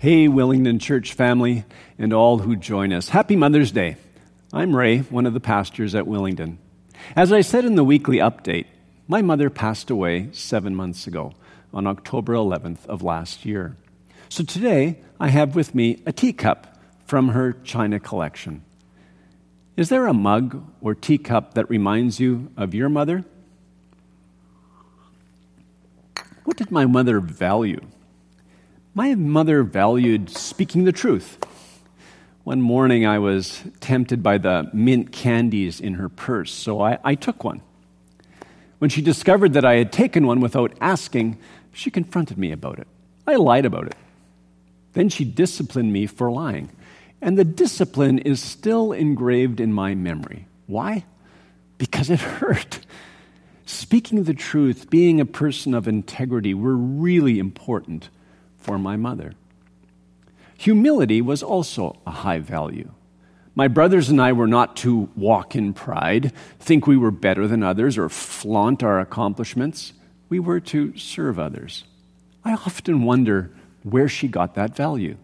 Hey, Willingdon Church family, and all who join us. Happy Mother's Day. I'm Ray, one of the pastors at Willingdon. As I said in the weekly update, my mother passed away seven months ago on October 11th of last year. So today, I have with me a teacup from her china collection. Is there a mug or teacup that reminds you of your mother? What did my mother value? My mother valued speaking the truth. One morning I was tempted by the mint candies in her purse, so I, I, took one. When she discovered that I had taken one without asking, she confronted me about it. I lied about it. Then she disciplined me for lying. And the discipline is still engraved in my memory. Why? Because it hurt. Speaking the truth, being a person of integrity were really important for my mother. Humility was also a high value. My brothers and I were not to walk in pride, think we were better than others, or flaunt our accomplishments. We were to serve others. I often wonder where she got that value.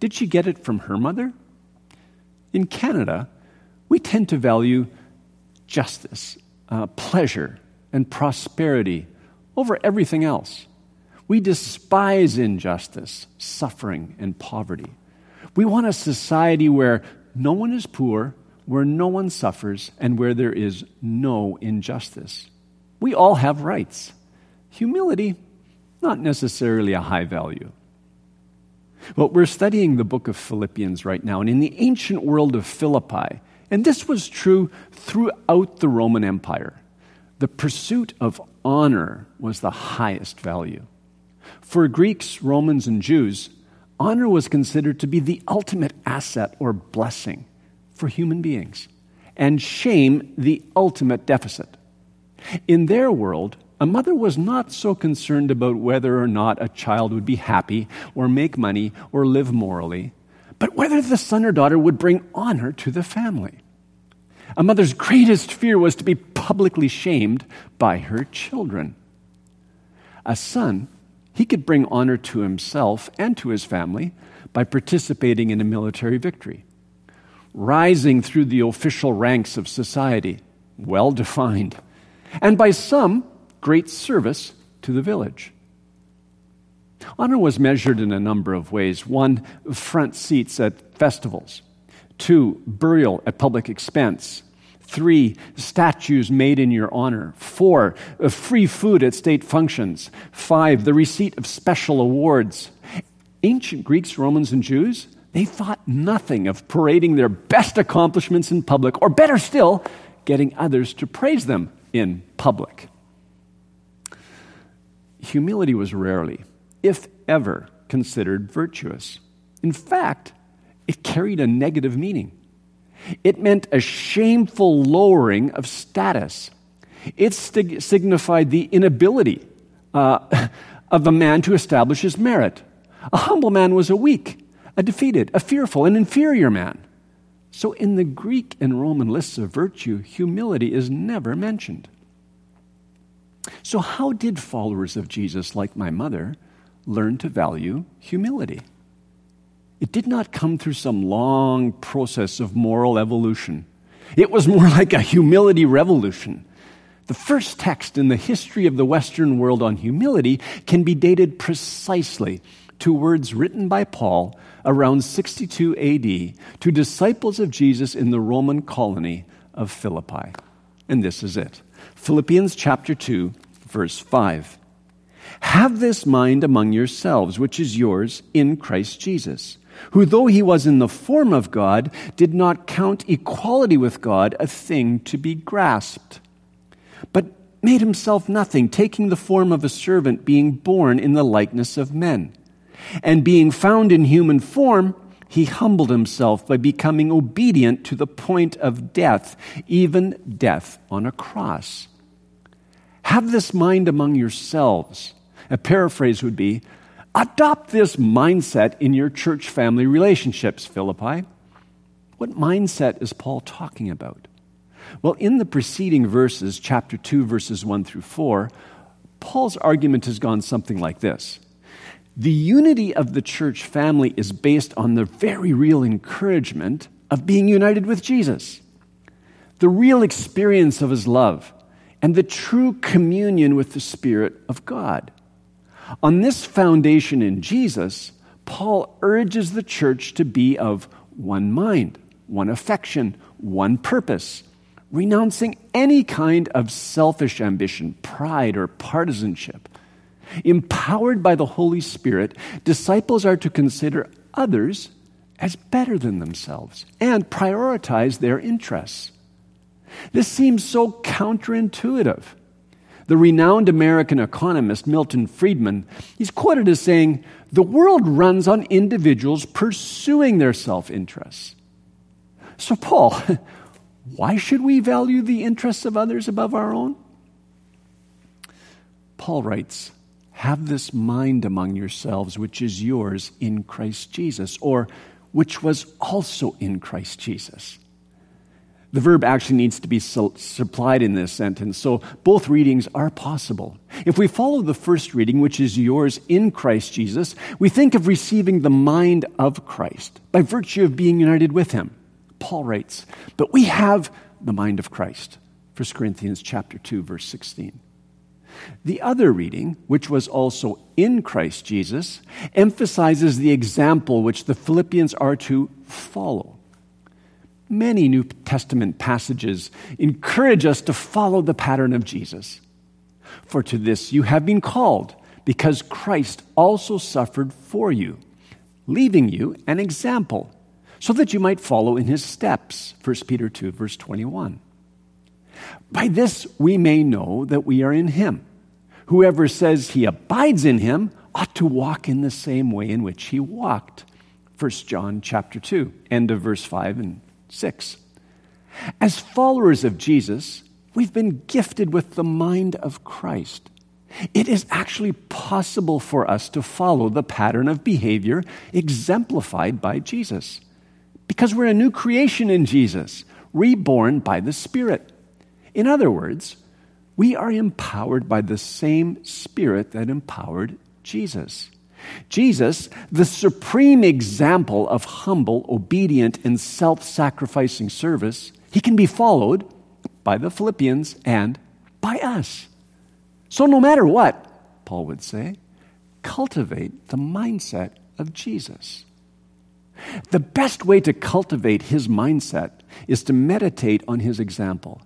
Did she get it from her mother? In Canada, we tend to value justice, uh, pleasure, and prosperity over everything else. We despise injustice, suffering, and poverty. We want a society where no one is poor, where no one suffers, and where there is no injustice. We all have rights. Humility, not necessarily a high value. Well, we're studying the book of Philippians right now, and in the ancient world of Philippi, and this was true throughout the Roman Empire, the pursuit of honor was the highest value. For Greeks, Romans, and Jews, honor was considered to be the ultimate asset or blessing for human beings, and shame the ultimate deficit. In their world, a mother was not so concerned about whether or not a child would be happy or make money or live morally, but whether the son or daughter would bring honor to the family. A mother's greatest fear was to be publicly shamed by her children. A son he could bring honor to himself and to his family by participating in a military victory, rising through the official ranks of society, well defined, and by some, great service to the village. Honor was measured in a number of ways. One, front seats at festivals. Two, burial at public expense. Three, statues made in your honor. Four, uh, free food at state functions. Five, the receipt of special awards. Ancient Greeks, Romans, and Jews, they thought nothing of parading their best accomplishments in public, or better still, getting others to praise them in public. Humility was rarely, if ever, considered virtuous. In fact, it carried a negative meaning. It meant a shameful lowering of status. It stig- signified the inability uh, of a man to establish his merit. A humble man was a weak, a defeated, a fearful, an inferior man. So, in the Greek and Roman lists of virtue, humility is never mentioned. So, how did followers of Jesus, like my mother, learn to value humility? It did not come through some long process of moral evolution. It was more like a humility revolution. The first text in the history of the Western world on humility can be dated precisely to words written by Paul around 62 AD to disciples of Jesus in the Roman colony of Philippi. And this is it Philippians chapter 2, verse 5. Have this mind among yourselves, which is yours in Christ Jesus who, though he was in the form of God, did not count equality with God a thing to be grasped, but made himself nothing, taking the form of a servant, being born in the likeness of men. And being found in human form, he humbled himself by becoming obedient to the point of death, even death on a cross. Have this mind among yourselves. A paraphrase would be Adopt this mindset in your church family relationships, Philippi. What mindset is Paul talking about? Well, in the preceding verses, chapter 2, verses 1 through 4, Paul's argument has gone something like this The unity of the church family is based on the very real encouragement of being united with Jesus, the real experience of his love, and the true communion with the Spirit of God. On this foundation in Jesus, Paul urges the church to be of one mind, one affection, one purpose, renouncing any kind of selfish ambition, pride, or partisanship. Empowered by the Holy Spirit, disciples are to consider others as better than themselves and prioritize their interests. This seems so counterintuitive. The renowned American economist Milton Friedman, he's quoted as saying, "The world runs on individuals pursuing their self-interests." So Paul, why should we value the interests of others above our own? Paul writes, have this mind among yourselves, which is yours in Christ Jesus, or which was also in Christ Jesus. The verb actually needs to be supplied in this sentence, so both readings are possible. If we follow the first reading, which is yours in Christ Jesus, we think of receiving the mind of Christ by virtue of being united with him. Paul writes, But we have the mind of Christ. 1 Corinthians chapter 2, verse 16. The other reading, which was also in Christ Jesus, emphasizes the example which the Philippians are to follow. Many New Testament passages encourage us to follow the pattern of Jesus. For to this you have been called, because Christ also suffered for you, leaving you an example, so that you might follow in his steps. 1 Peter 2, verse 21. By this we may know that we are in him. Whoever says he abides in him ought to walk in the same way in which he walked. 1 John chapter 2, end of verse 5 and 6. As followers of Jesus, we've been gifted with the mind of Christ. It is actually possible for us to follow the pattern of behavior exemplified by Jesus because we're a new creation in Jesus, reborn by the Spirit. In other words, we are empowered by the same Spirit that empowered Jesus. Jesus, the supreme example of humble, obedient, and self sacrificing service, he can be followed by the Philippians and by us. So, no matter what, Paul would say, cultivate the mindset of Jesus. The best way to cultivate his mindset is to meditate on his example.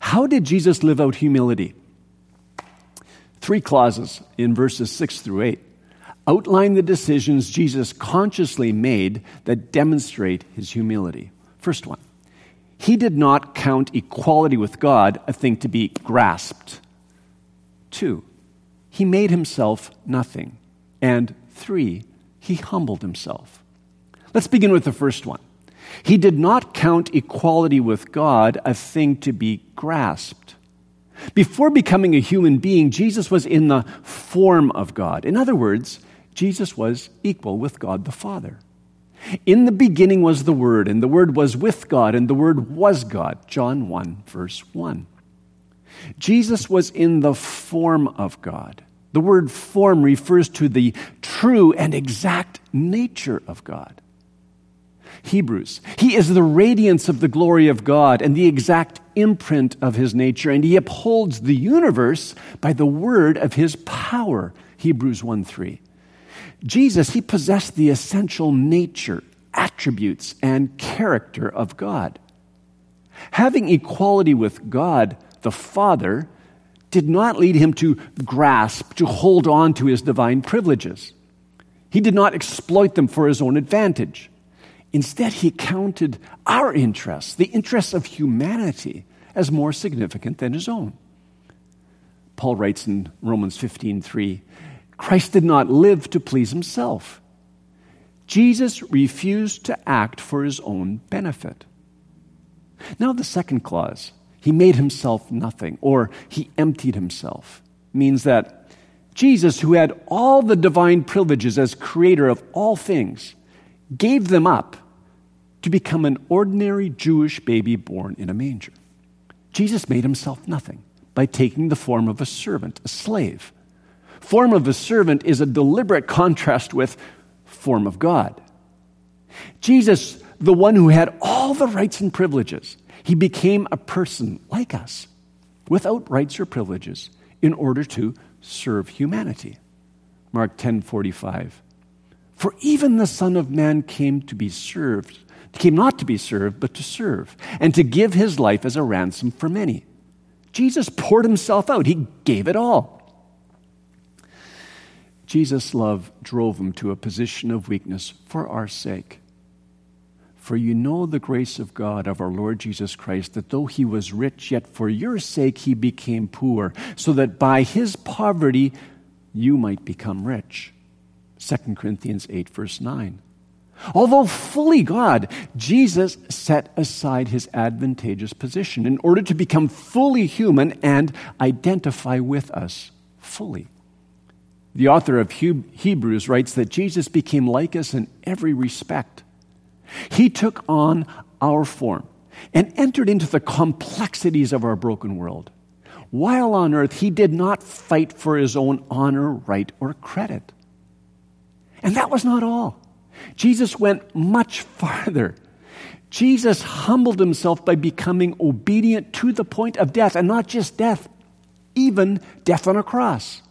How did Jesus live out humility? Three clauses in verses 6 through 8 outline the decisions Jesus consciously made that demonstrate his humility. First one, he did not count equality with God a thing to be grasped. Two, he made himself nothing. And three, he humbled himself. Let's begin with the first one. He did not count equality with God a thing to be grasped. Before becoming a human being, Jesus was in the form of God. In other words, Jesus was equal with God the Father. In the beginning was the Word, and the Word was with God, and the Word was God. John 1, verse 1. Jesus was in the form of God. The word form refers to the true and exact nature of God. Hebrews. He is the radiance of the glory of God and the exact imprint of his nature, and he upholds the universe by the word of his power. Hebrews 1 3. Jesus, he possessed the essential nature, attributes, and character of God. Having equality with God, the Father, did not lead him to grasp, to hold on to his divine privileges. He did not exploit them for his own advantage. Instead, he counted our interests, the interests of humanity, as more significant than his own. Paul writes in Romans 15:3, Christ did not live to please himself. Jesus refused to act for his own benefit. Now, the second clause, he made himself nothing, or he emptied himself, means that Jesus, who had all the divine privileges as creator of all things, gave them up to become an ordinary Jewish baby born in a manger. Jesus made himself nothing by taking the form of a servant, a slave. Form of a servant is a deliberate contrast with form of God. Jesus, the one who had all the rights and privileges, he became a person like us without rights or privileges in order to serve humanity. Mark 10:45. For even the son of man came to be served, came not to be served but to serve and to give his life as a ransom for many. Jesus poured himself out. He gave it all. Jesus' love drove him to a position of weakness for our sake. For you know the grace of God of our Lord Jesus Christ, that though he was rich, yet for your sake he became poor, so that by his poverty you might become rich. 2 Corinthians 8, verse 9. Although fully God, Jesus set aside his advantageous position in order to become fully human and identify with us fully. The author of Hebrews writes that Jesus became like us in every respect he took on our form and entered into the complexities of our broken world. While on earth, he did not fight for his own honor, right, or credit. And that was not all. Jesus went much farther. Jesus humbled himself by becoming obedient to the point of death, and not just death, even death on a cross.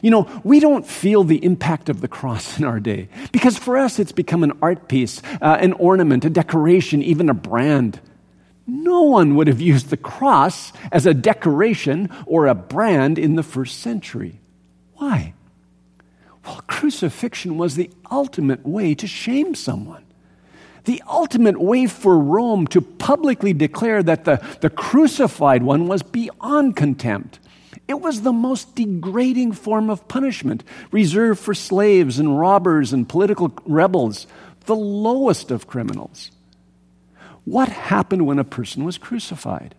You know, we don't feel the impact of the cross in our day because for us it's become an art piece, uh, an ornament, a decoration, even a brand. No one would have used the cross as a decoration or a brand in the first century. Why? Well, crucifixion was the ultimate way to shame someone. The ultimate way for Rome to publicly declare that the, the crucified one was beyond contempt. It was the most degrading form of punishment, reserved for slaves and robbers and political rebels, the lowest of criminals. What happened when a person was crucified?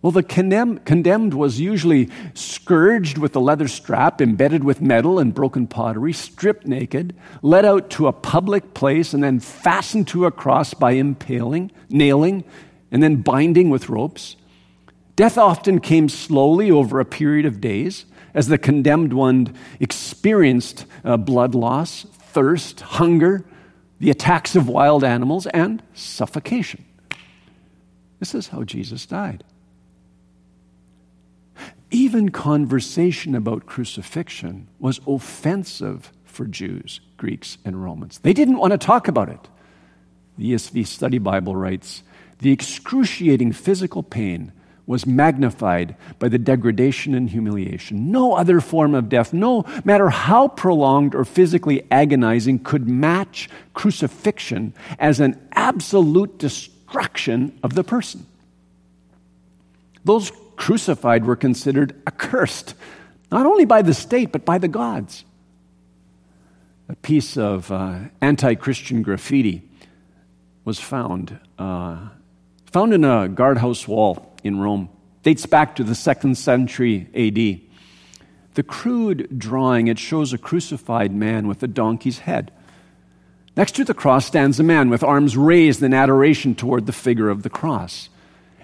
Well, the condemned was usually scourged with a leather strap embedded with metal and broken pottery, stripped naked, led out to a public place, and then fastened to a cross by impaling, nailing, and then binding with ropes. Death often came slowly over a period of days as the condemned one experienced uh, blood loss, thirst, hunger, the attacks of wild animals, and suffocation. This is how Jesus died. Even conversation about crucifixion was offensive for Jews, Greeks, and Romans. They didn't want to talk about it. The ESV Study Bible writes the excruciating physical pain was magnified by the degradation and humiliation. No other form of death, no matter how prolonged or physically agonizing, could match crucifixion as an absolute destruction of the person. Those crucified were considered accursed, not only by the state, but by the gods. A piece of uh, anti Christian graffiti was found, uh, found in a guardhouse wall in Rome. Dates back to the second century AD. The crude drawing, it shows a crucified man with a donkey's head. Next to the cross stands a man with arms raised in adoration toward the figure of the cross.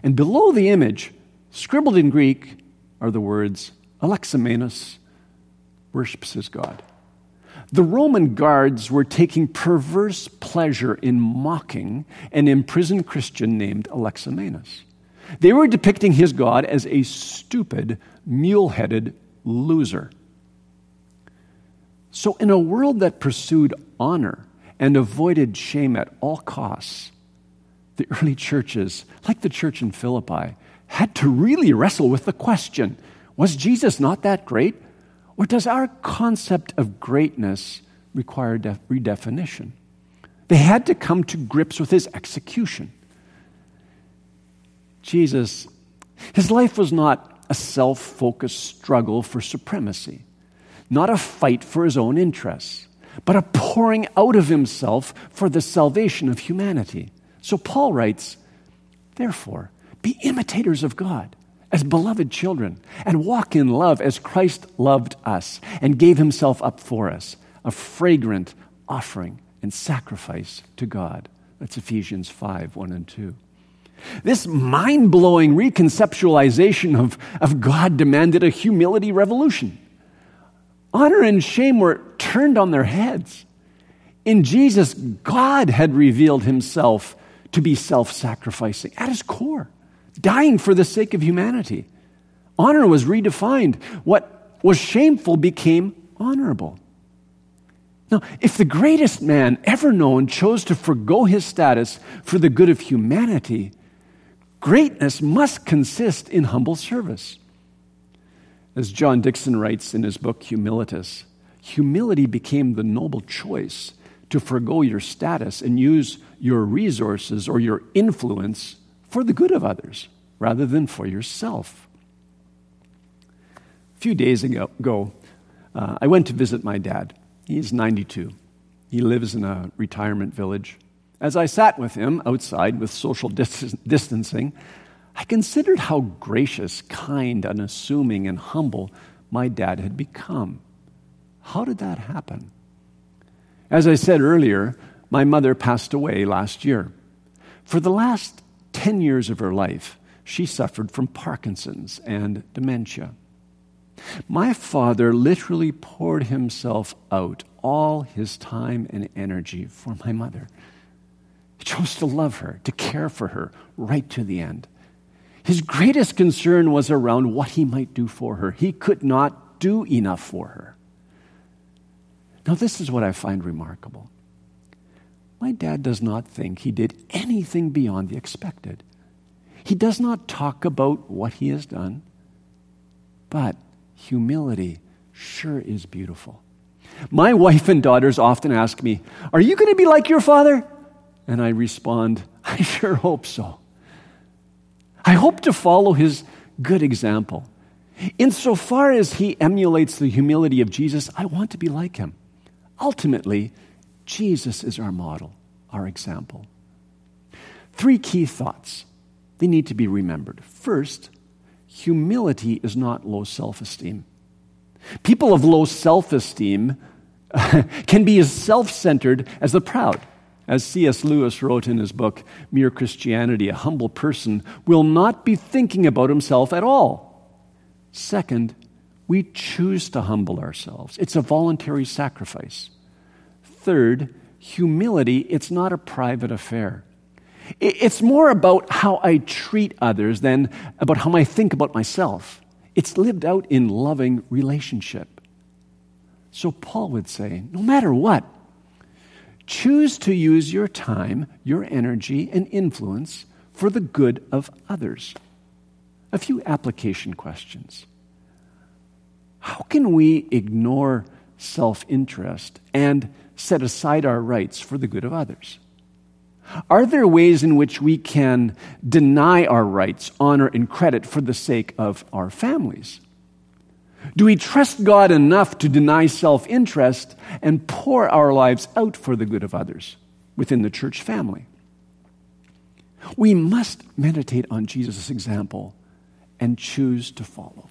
And below the image, scribbled in Greek, are the words, Alexamenos worships his God. The Roman guards were taking perverse pleasure in mocking an imprisoned Christian named Alexamenos. They were depicting his God as a stupid, mule headed loser. So, in a world that pursued honor and avoided shame at all costs, the early churches, like the church in Philippi, had to really wrestle with the question was Jesus not that great? Or does our concept of greatness require redefinition? They had to come to grips with his execution. Jesus, his life was not a self focused struggle for supremacy, not a fight for his own interests, but a pouring out of himself for the salvation of humanity. So Paul writes, Therefore, be imitators of God as beloved children and walk in love as Christ loved us and gave himself up for us, a fragrant offering and sacrifice to God. That's Ephesians 5 1 and 2. This mind blowing reconceptualization of, of God demanded a humility revolution. Honor and shame were turned on their heads. In Jesus, God had revealed himself to be self sacrificing at his core, dying for the sake of humanity. Honor was redefined. What was shameful became honorable. Now, if the greatest man ever known chose to forego his status for the good of humanity, greatness must consist in humble service. As John Dixon writes in his book Humilitas, humility became the noble choice to forego your status and use your resources or your influence for the good of others rather than for yourself. A few days ago, uh, I went to visit my dad. He's 92. He lives in a retirement village. As I sat with him outside with social dis- distancing, I considered how gracious, kind, unassuming, and humble my dad had become. How did that happen? As I said earlier, my mother passed away last year. For the last 10 years of her life, she suffered from Parkinson's and dementia. My father literally poured himself out, all his time and energy for my mother. He chose to love her, to care for her right to the end. His greatest concern was around what he might do for her. He could not do enough for her. Now, this is what I find remarkable. My dad does not think he did anything beyond the expected. He does not talk about what he has done, but humility sure is beautiful. My wife and daughters often ask me, Are you going to be like your father? And I respond, I sure hope so. I hope to follow his good example. Insofar as he emulates the humility of Jesus, I want to be like him. Ultimately, Jesus is our model, our example. Three key thoughts. They need to be remembered. First, humility is not low self esteem. People of low self esteem can be as self centered as the proud. As C.S. Lewis wrote in his book, Mere Christianity, a humble person will not be thinking about himself at all. Second, we choose to humble ourselves. It's a voluntary sacrifice. Third, humility, it's not a private affair. It's more about how I treat others than about how I think about myself. It's lived out in loving relationship. So Paul would say no matter what, choose to use your time, your energy, and influence for the good of others. A few application questions. How can we ignore self interest and set aside our rights for the good of others? Are there ways in which we can deny our rights, honor, and credit for the sake of our families? Do we trust God enough to deny self interest and pour our lives out for the good of others within the church family? We must meditate on Jesus' example and choose to follow.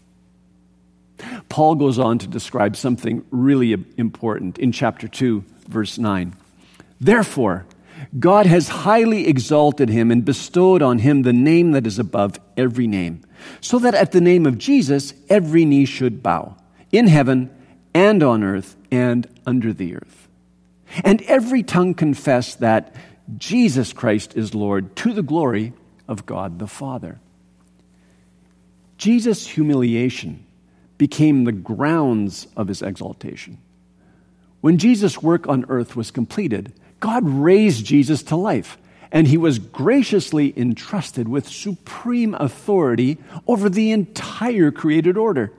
Paul goes on to describe something really important in chapter 2, verse 9. Therefore, God has highly exalted him and bestowed on him the name that is above every name, so that at the name of Jesus every knee should bow, in heaven and on earth and under the earth. And every tongue confess that Jesus Christ is Lord to the glory of God the Father. Jesus' humiliation became the grounds of his exaltation. When Jesus' work on earth was completed, God raised Jesus to life, and he was graciously entrusted with supreme authority over the entire created order.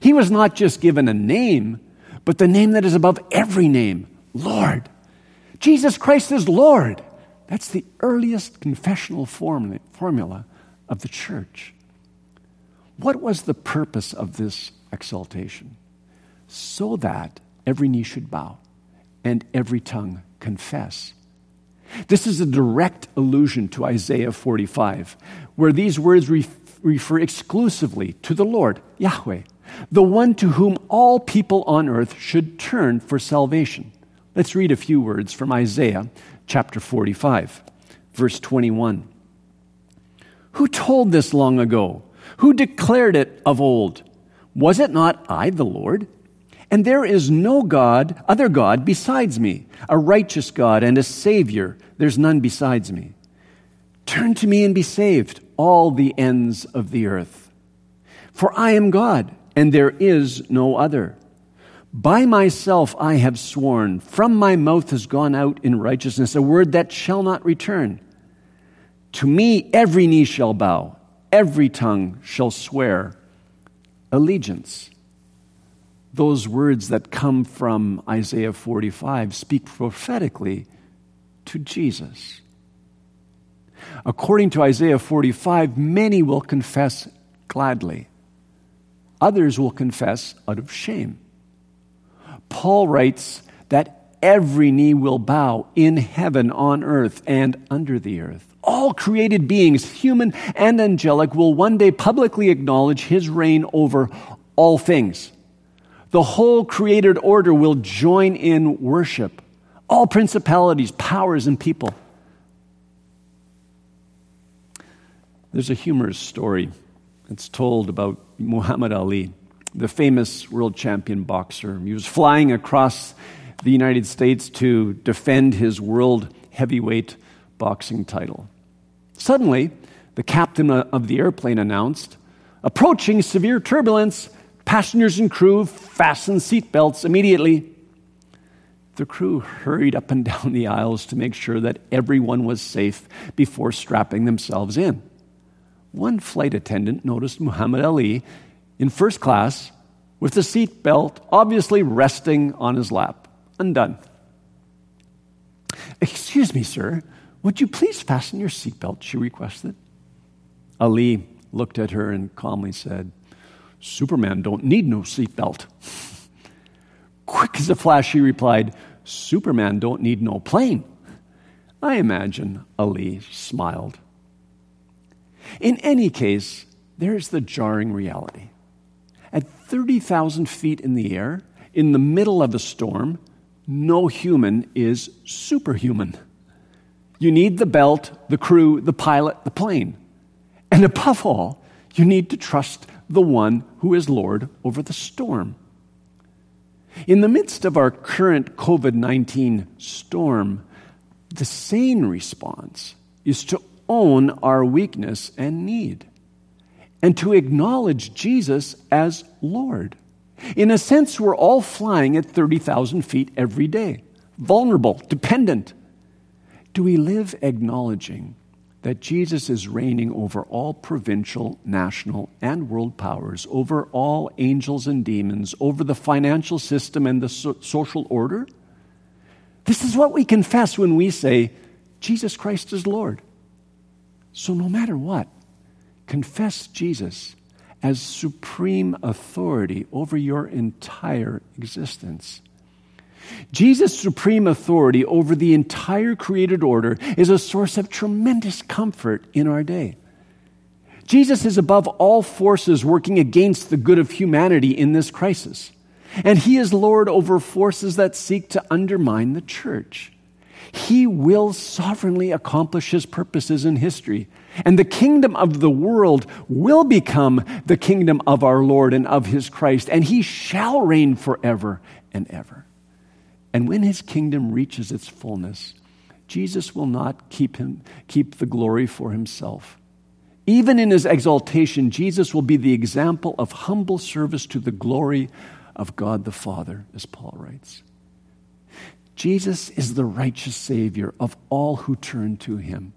He was not just given a name, but the name that is above every name Lord. Jesus Christ is Lord. That's the earliest confessional formula of the church. What was the purpose of this exaltation? So that every knee should bow and every tongue confess. This is a direct allusion to Isaiah 45, where these words refer exclusively to the Lord, Yahweh, the one to whom all people on earth should turn for salvation. Let's read a few words from Isaiah chapter 45, verse 21. Who told this long ago? Who declared it of old? Was it not I, the Lord? And there is no God, other God, besides me, a righteous God and a Savior. There's none besides me. Turn to me and be saved, all the ends of the earth. For I am God, and there is no other. By myself I have sworn, from my mouth has gone out in righteousness a word that shall not return. To me every knee shall bow, every tongue shall swear allegiance. Those words that come from Isaiah 45 speak prophetically to Jesus. According to Isaiah 45, many will confess gladly, others will confess out of shame. Paul writes that every knee will bow in heaven, on earth, and under the earth. All created beings, human and angelic, will one day publicly acknowledge his reign over all things. The whole created order will join in worship. All principalities, powers, and people. There's a humorous story that's told about Muhammad Ali the famous world champion boxer. He was flying across the United States to defend his world heavyweight boxing title. Suddenly, the captain of the airplane announced, Approaching severe turbulence, passengers and crew fasten seatbelts immediately. The crew hurried up and down the aisles to make sure that everyone was safe before strapping themselves in. One flight attendant noticed Muhammad Ali in first class with the seat belt obviously resting on his lap. Undone. Excuse me, sir. Would you please fasten your seatbelt? She requested. Ali looked at her and calmly said, Superman don't need no seatbelt. Quick as a flash, he replied, Superman don't need no plane. I imagine Ali smiled. In any case, there's the jarring reality. At 30,000 feet in the air, in the middle of a storm, no human is superhuman. You need the belt, the crew, the pilot, the plane. And above all, you need to trust the one who is Lord over the storm. In the midst of our current COVID 19 storm, the sane response is to own our weakness and need and to acknowledge Jesus as Lord. In a sense, we're all flying at 30,000 feet every day, vulnerable, dependent. Do we live acknowledging that Jesus is reigning over all provincial, national, and world powers, over all angels and demons, over the financial system and the so- social order? This is what we confess when we say, Jesus Christ is Lord. So, no matter what, confess Jesus as supreme authority over your entire existence. Jesus' supreme authority over the entire created order is a source of tremendous comfort in our day. Jesus is above all forces working against the good of humanity in this crisis. And he is Lord over forces that seek to undermine the church. He will sovereignly accomplish his purposes in history. And the kingdom of the world will become the kingdom of our Lord and of his Christ, and he shall reign forever and ever. And when his kingdom reaches its fullness, Jesus will not keep, him, keep the glory for himself. Even in his exaltation, Jesus will be the example of humble service to the glory of God the Father, as Paul writes. Jesus is the righteous Savior of all who turn to him.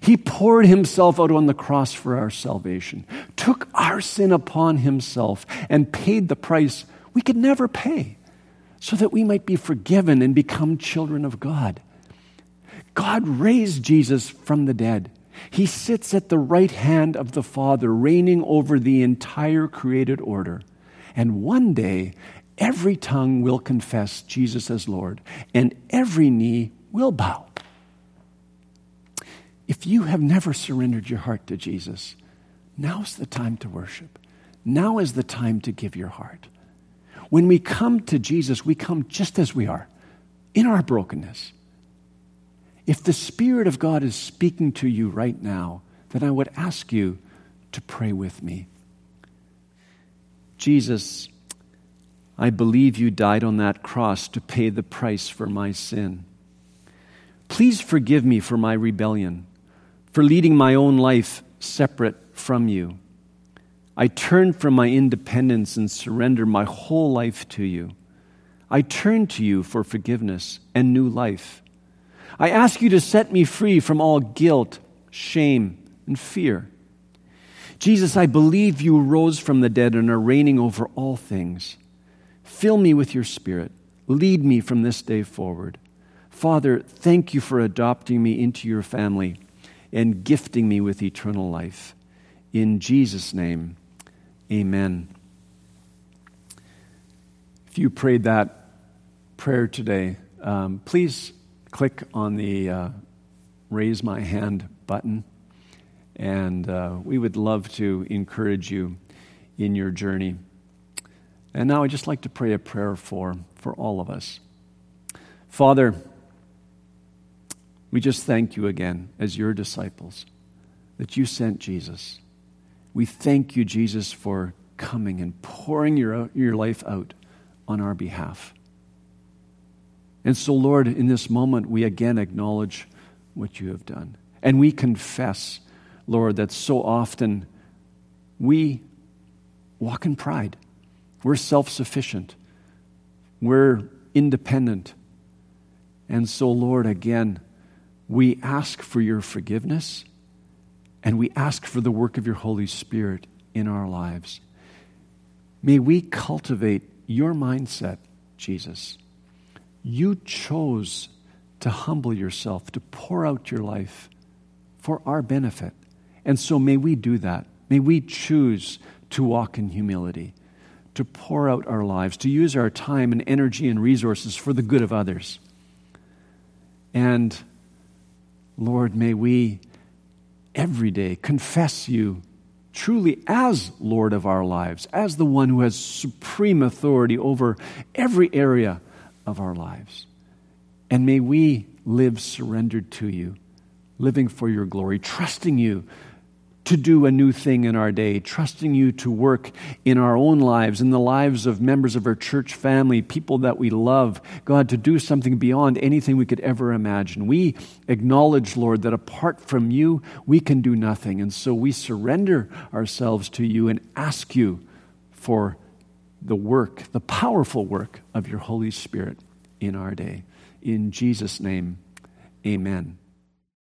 He poured himself out on the cross for our salvation, took our sin upon himself, and paid the price we could never pay so that we might be forgiven and become children of God. God raised Jesus from the dead. He sits at the right hand of the Father, reigning over the entire created order. And one day, every tongue will confess Jesus as Lord, and every knee will bow. If you have never surrendered your heart to Jesus, now's the time to worship. Now is the time to give your heart. When we come to Jesus, we come just as we are, in our brokenness. If the Spirit of God is speaking to you right now, then I would ask you to pray with me. Jesus, I believe you died on that cross to pay the price for my sin. Please forgive me for my rebellion, for leading my own life separate from you. I turn from my independence and surrender my whole life to you. I turn to you for forgiveness and new life. I ask you to set me free from all guilt, shame, and fear. Jesus, I believe you rose from the dead and are reigning over all things. Fill me with your spirit. Lead me from this day forward. Father, thank you for adopting me into your family and gifting me with eternal life. In Jesus' name, amen. If you prayed that prayer today, um, please click on the uh, raise my hand button. And uh, we would love to encourage you in your journey. And now I'd just like to pray a prayer for, for all of us. Father, we just thank you again as your disciples that you sent Jesus. We thank you, Jesus, for coming and pouring your, your life out on our behalf. And so, Lord, in this moment, we again acknowledge what you have done. And we confess, Lord, that so often we walk in pride. We're self sufficient. We're independent. And so, Lord, again, we ask for your forgiveness and we ask for the work of your Holy Spirit in our lives. May we cultivate your mindset, Jesus. You chose to humble yourself, to pour out your life for our benefit. And so may we do that. May we choose to walk in humility to pour out our lives, to use our time and energy and resources for the good of others. And Lord, may we every day confess you truly as Lord of our lives, as the one who has supreme authority over every area of our lives. And may we live surrendered to you, living for your glory, trusting you to do a new thing in our day, trusting you to work in our own lives, in the lives of members of our church family, people that we love. God, to do something beyond anything we could ever imagine. We acknowledge, Lord, that apart from you, we can do nothing. And so we surrender ourselves to you and ask you for the work, the powerful work of your Holy Spirit in our day. In Jesus' name, amen.